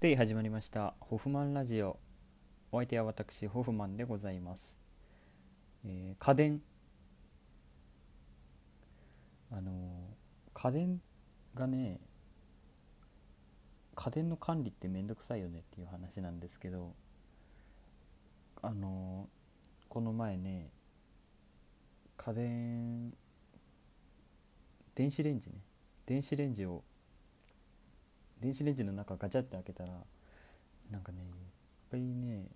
で始まりました。ホフマンラジオ。お相手は私ホフマンでございます、えー家電。あのー家電がね家電の管理ってめんどくさいよねっていう話なんですけどあのーこの前ね家電電子レンジね。電子レンジを電子レンジの中ガチャって開けたらなんかねいっぱいね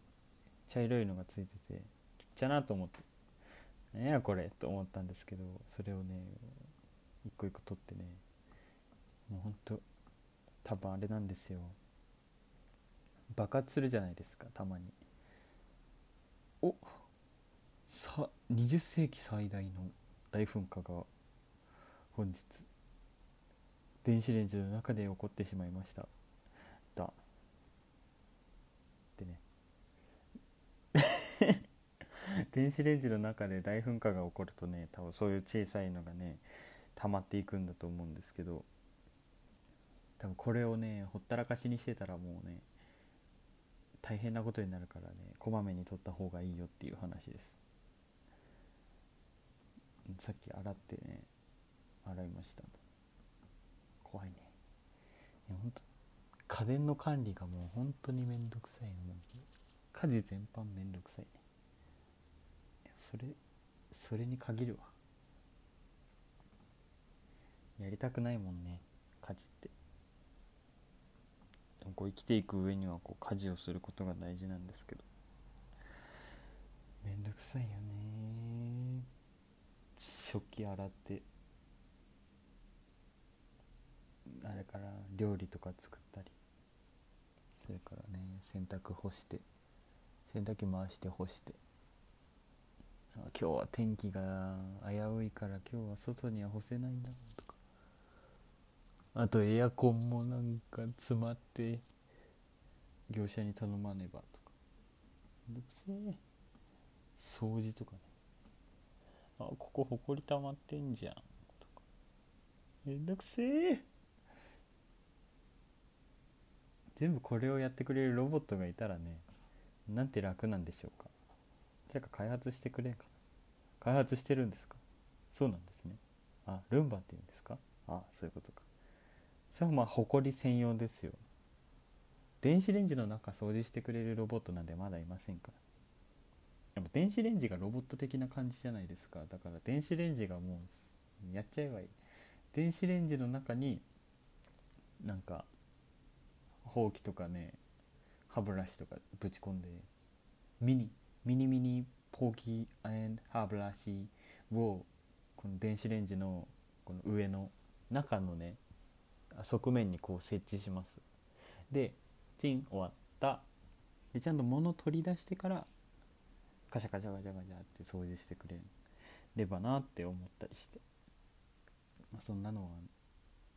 茶色いのがついててきっちゃなと思って何やこれと思ったんですけどそれをね一個一個取ってねもうほんと多分あれなんですよ。爆発するじゃないですかたまに。おさ20世紀最大の大噴火が本日。電子レンジの中で起こってしまいました。だ。ってね。電子レンジの中で大噴火が起こるとね多分そういう小さいのがね溜まっていくんだと思うんですけど多分これをねほったらかしにしてたらもうね大変なことになるからねこまめに取った方がいいよっていう話です。さっき洗ってね洗いました怖いね。いやほんと家電の管理がもう本当にめんどくさいの家事全般めんどくさいね。いやそれそれに限るわ。やりたくないもんね家事って。でもこう生きていく上にはこう家事をすることが大事なんですけど。めんどくさいよね。食器洗ってあれから料理とか作ったりそれからね洗濯干して洗濯機回して干して今日は天気が危ういから今日は外には干せないんだなとか。あとエアコンもなんか詰まって業者に頼まねばとか。めんどくせえ。掃除とかね。あここほこり溜まってんじゃんとか。めんどくせえ。全部これをやってくれるロボットがいたらねなんて楽なんでしょうか。誰か開発してくれんかな。開発してるんですか。そうなんですね。あルンバって言うんですか。あそういうことか。それはまあ埃専用ですよ。電子レンジの中掃除してくれるロボットなんてまだいませんから。でも電子レンジがロボット的な感じじゃないですか。だから電子レンジがもうやっちゃえばいい。電子レンジの中になんかほうきとかね歯ブラシとかぶち込んでミニミニミニほうき歯ブラシをこの電子レンジのこの上の中のね側面にこう設置します。でチン終わった。でちゃんと物取り出してからカシャカシャカシャカシャって掃除してくれればなって思ったりして、まあ、そんなのは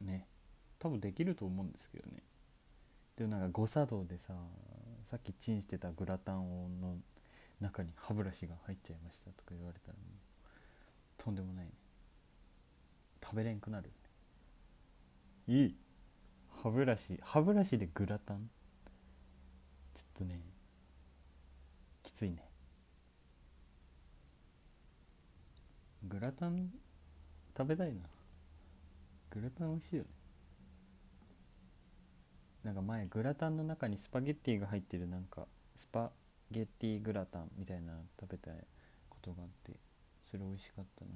ね多分できると思うんですけどね。でもなんか誤作動でささっきチンしてたグラタンの中に歯ブラシが入っちゃいましたとか言われたらもうとんでもないね。食べれんくなるいい。歯ブラシ歯ブラシでグラタン？ちょっとねきついね。グラタン食べたいな。グラタン美味しいよね。なんか前グラタンの中にスパゲッティが入ってるなんかスパゲッティグラタンみたいなの食べたことがあってそれ美味しかったな。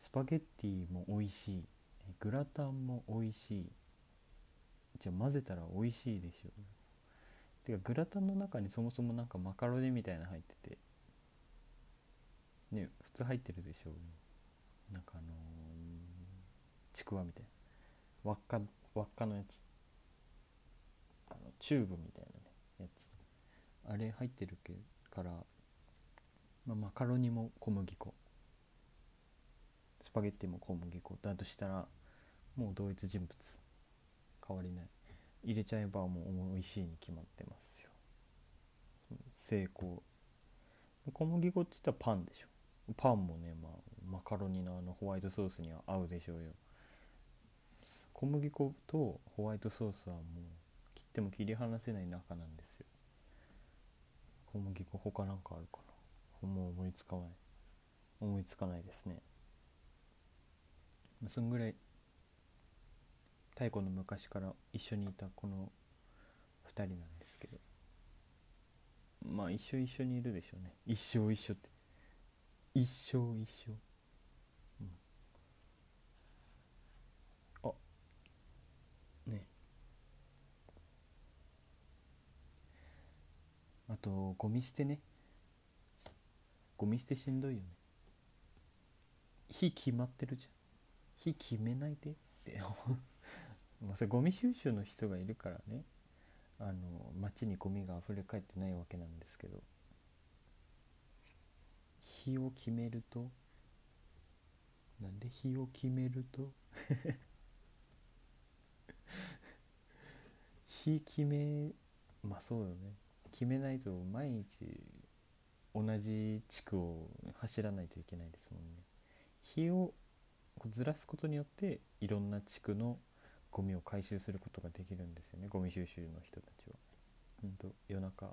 スパゲッティも美味しい。グラタンも美味しい。じゃあ混ぜたら美味しいでしょ。てかグラタンの中にそもそもなんかマカロニみたいな入ってて。ね普通入ってるでしょ。なんかあのーちくわみたいな。輪っか輪っかのやつ。チューブみたいなねやつ。あれ入ってるけから、まあ、マカロニも小麦粉。スパゲッティも小麦粉。だとしたらもう同一人物。変わりない。入れちゃえばもう美味しいに決まってますよ。成功。小麦粉って言ったらパンでしょ。パンもね、まあ、マカロニのあのホワイトソースには合うでしょうよ。小麦粉とホワイトソースはもうっても切り離せない仲なんですよ。小麦粉他なんかあるかな？もう思いつかない。思いつかないですね。そんぐらい太古の昔から一緒にいたこの2人なんですけど。まあ一生一緒にいるでしょうね。一生一緒って。一生一生うんあねあとゴミ捨てね。ゴミ捨てしんどいよね。日決まってるじゃん。日決めないで。って まあそれゴミ収集の人がいるからね。あの街にゴミが溢れ返ってないわけなんですけど。日を決めると？なんで？日を決めると？日決めまあそうよね。決めないと毎日同じ地区を走らないといけないですもんね日をこうずらすことによっていろんな地区のゴミを回収することができるんですよねゴミ収集の人たちは。ほんと夜中だ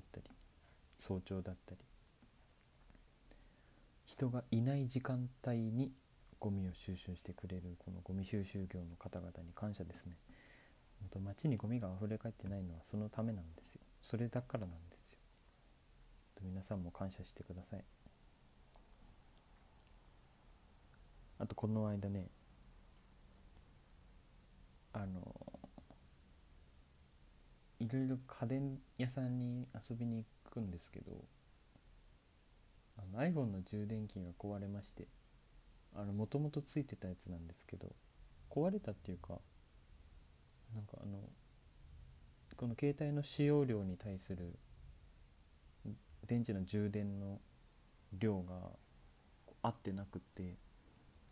ったり早朝だったり人がいない時間帯にゴミを収集してくれるこのゴミ収集業の方々に感謝ですね。本当街にゴミが溢れ返ってないのはそのためなんですよ。それだからなんですよ。皆さんも感謝してください。あとこの間ねあのいろいろ家電屋さんに遊びに行くんですけどあの iPhone の充電器が壊れましてもともとついてたやつなんですけど壊れたっていうかなんかあのこの携帯の使用量に対する電池の充電の量が合ってなくて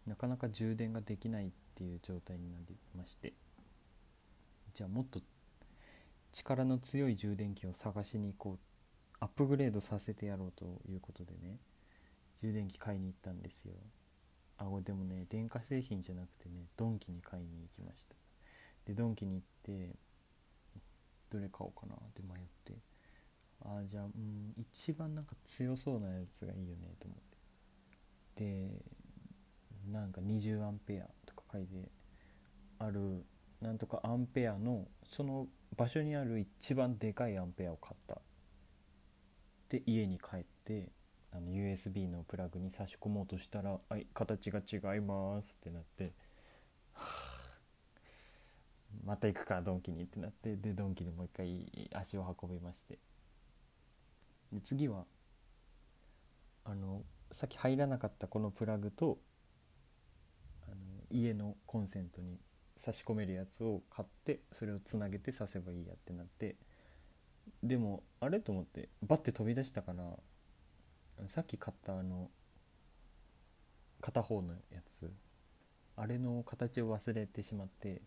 なかなか充電ができないっていう状態になりまして。じゃあもっと力の強い充電器を探しに行こうアップグレードさせてやろうということでね充電器買いに行ったんですよ。あでもね電化製品じゃなくてねドンキに買いに行きました。でドンキに行ってどれ買おうかなって迷って。ああじゃあうん一番なんか強そうなやつがいいよねと思って。でなんか20アンペアとか書いてあるなんとかアンペアのその場所にある一番でかいアンペアを買ったで家に帰ってあの USB のプラグに差し込もうとしたら「はい形が違います」ってなって「はあまた行くかドンキに」ってなってでドンキにもう一回足を運びまして。で次はあのさっき入らなかったこのプラグとあの家のコンセントに差し込めるやつを買ってそれをつなげて挿せばいいやってなって。でもあれと思ってバッて飛び出したからさっき買ったあの片方のやつあれの形を忘れてしまって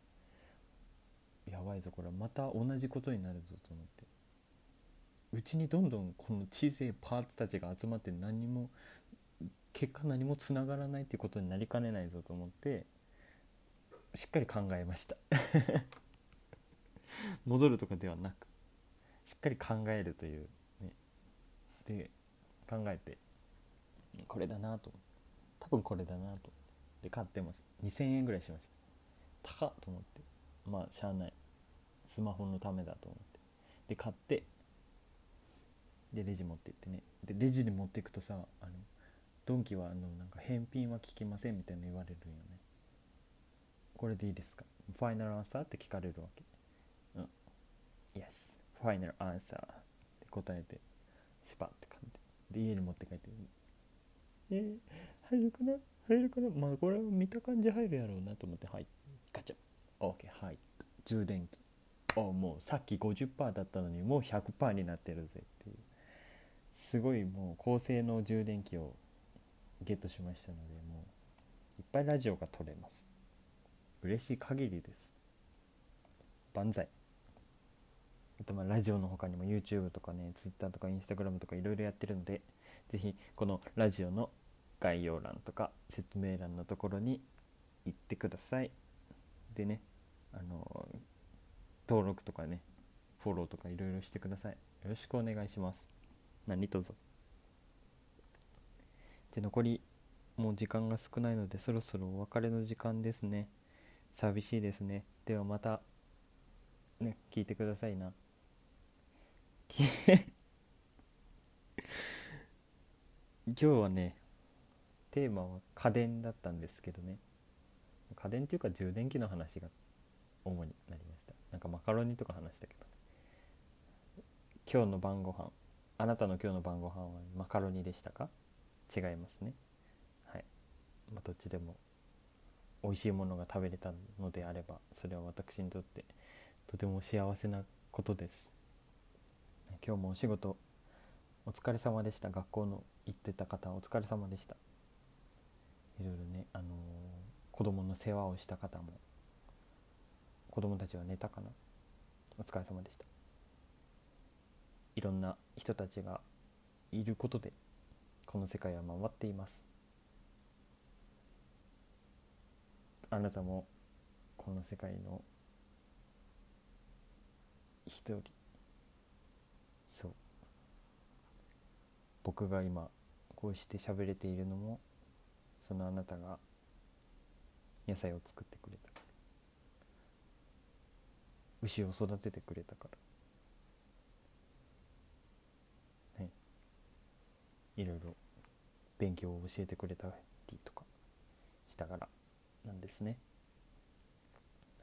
やばいぞこれ。また同じことになるぞと思って。うちにどんどんこの小さいパーツたちが集まって何も結果何もつながらないっていうことになりかねないぞと思ってしっかり考えました。戻るとかではなくしっかり考えるというね。で考えてこれだなと多分これだなとで買ってます。2000円ぐらいしました。高っと思って。まあしゃあない。スマホのためだと思ってで買ってでレジ持ってってねでレジに持っていくとさあのドンキはあのなんか返品は聞きませんみたいな言われるよねこれでいいですか？ファイナルアンサーって聞かれるわけ。うん。Yes, ファイナルアンサーって答えて、シパって感じで、家に持って帰って、えー、入るかな？入るかな？まあこれ見た感じ入るやろうなと思って、はい。ガチャ。OK、はい。充電器。おもうさっき50%だったのにもう100%になってるぜっていう。すごいもう高性能充電器をゲットしましたのでもういっぱいラジオが撮れます。嬉しい限りです。万歳。あとまあラジオの他にも YouTube とかね Twitter とか Instagram とかいろいろやってるので是非このラジオの概要欄とか説明欄のところに行ってください。でねあの登録とかねフォローとかいろいろしてください。よろしくお願いします。何卒。じゃ残りもう時間が少ないのでそろそろお別れの時間ですね。寂しいですね。ではまたね聞いてくださいな。今日はねテーマは家電だったんですけどね。家電っていうか充電器の話が主になりましたなんかマカロニとか話したけど、ね、今日の晩ご飯あなたの今日の晩ご飯はマカロニでしたか？違いますね。はい、まあ、どっちでも美味しいものが食べれたのであればそれは私にとってとても幸せなことです。今日もお仕事お疲れ様でした。学校の行ってた方お疲れ様でした。いろいろねあのー、子供の世話をした方も子供たちは寝たかな？お疲れ様でした。いろんな人たちがいることでこの世界は回っています。あなたもこの世界の一人そう。僕が今こうして喋れているのもそのあなたが野菜を作ってくれた。牛を育ててくれたから。ね。いろいろ勉強を教えてくれたりとかしたからなんですね、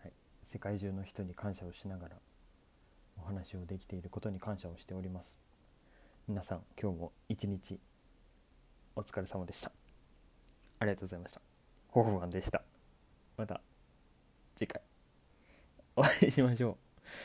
はい、世界中の人に感謝をしながらお話をできていることに感謝をしております。皆さん今日も一日お疲れ様でした。ありがとうございました。ホフマンでした。また次回。お会いしましょう。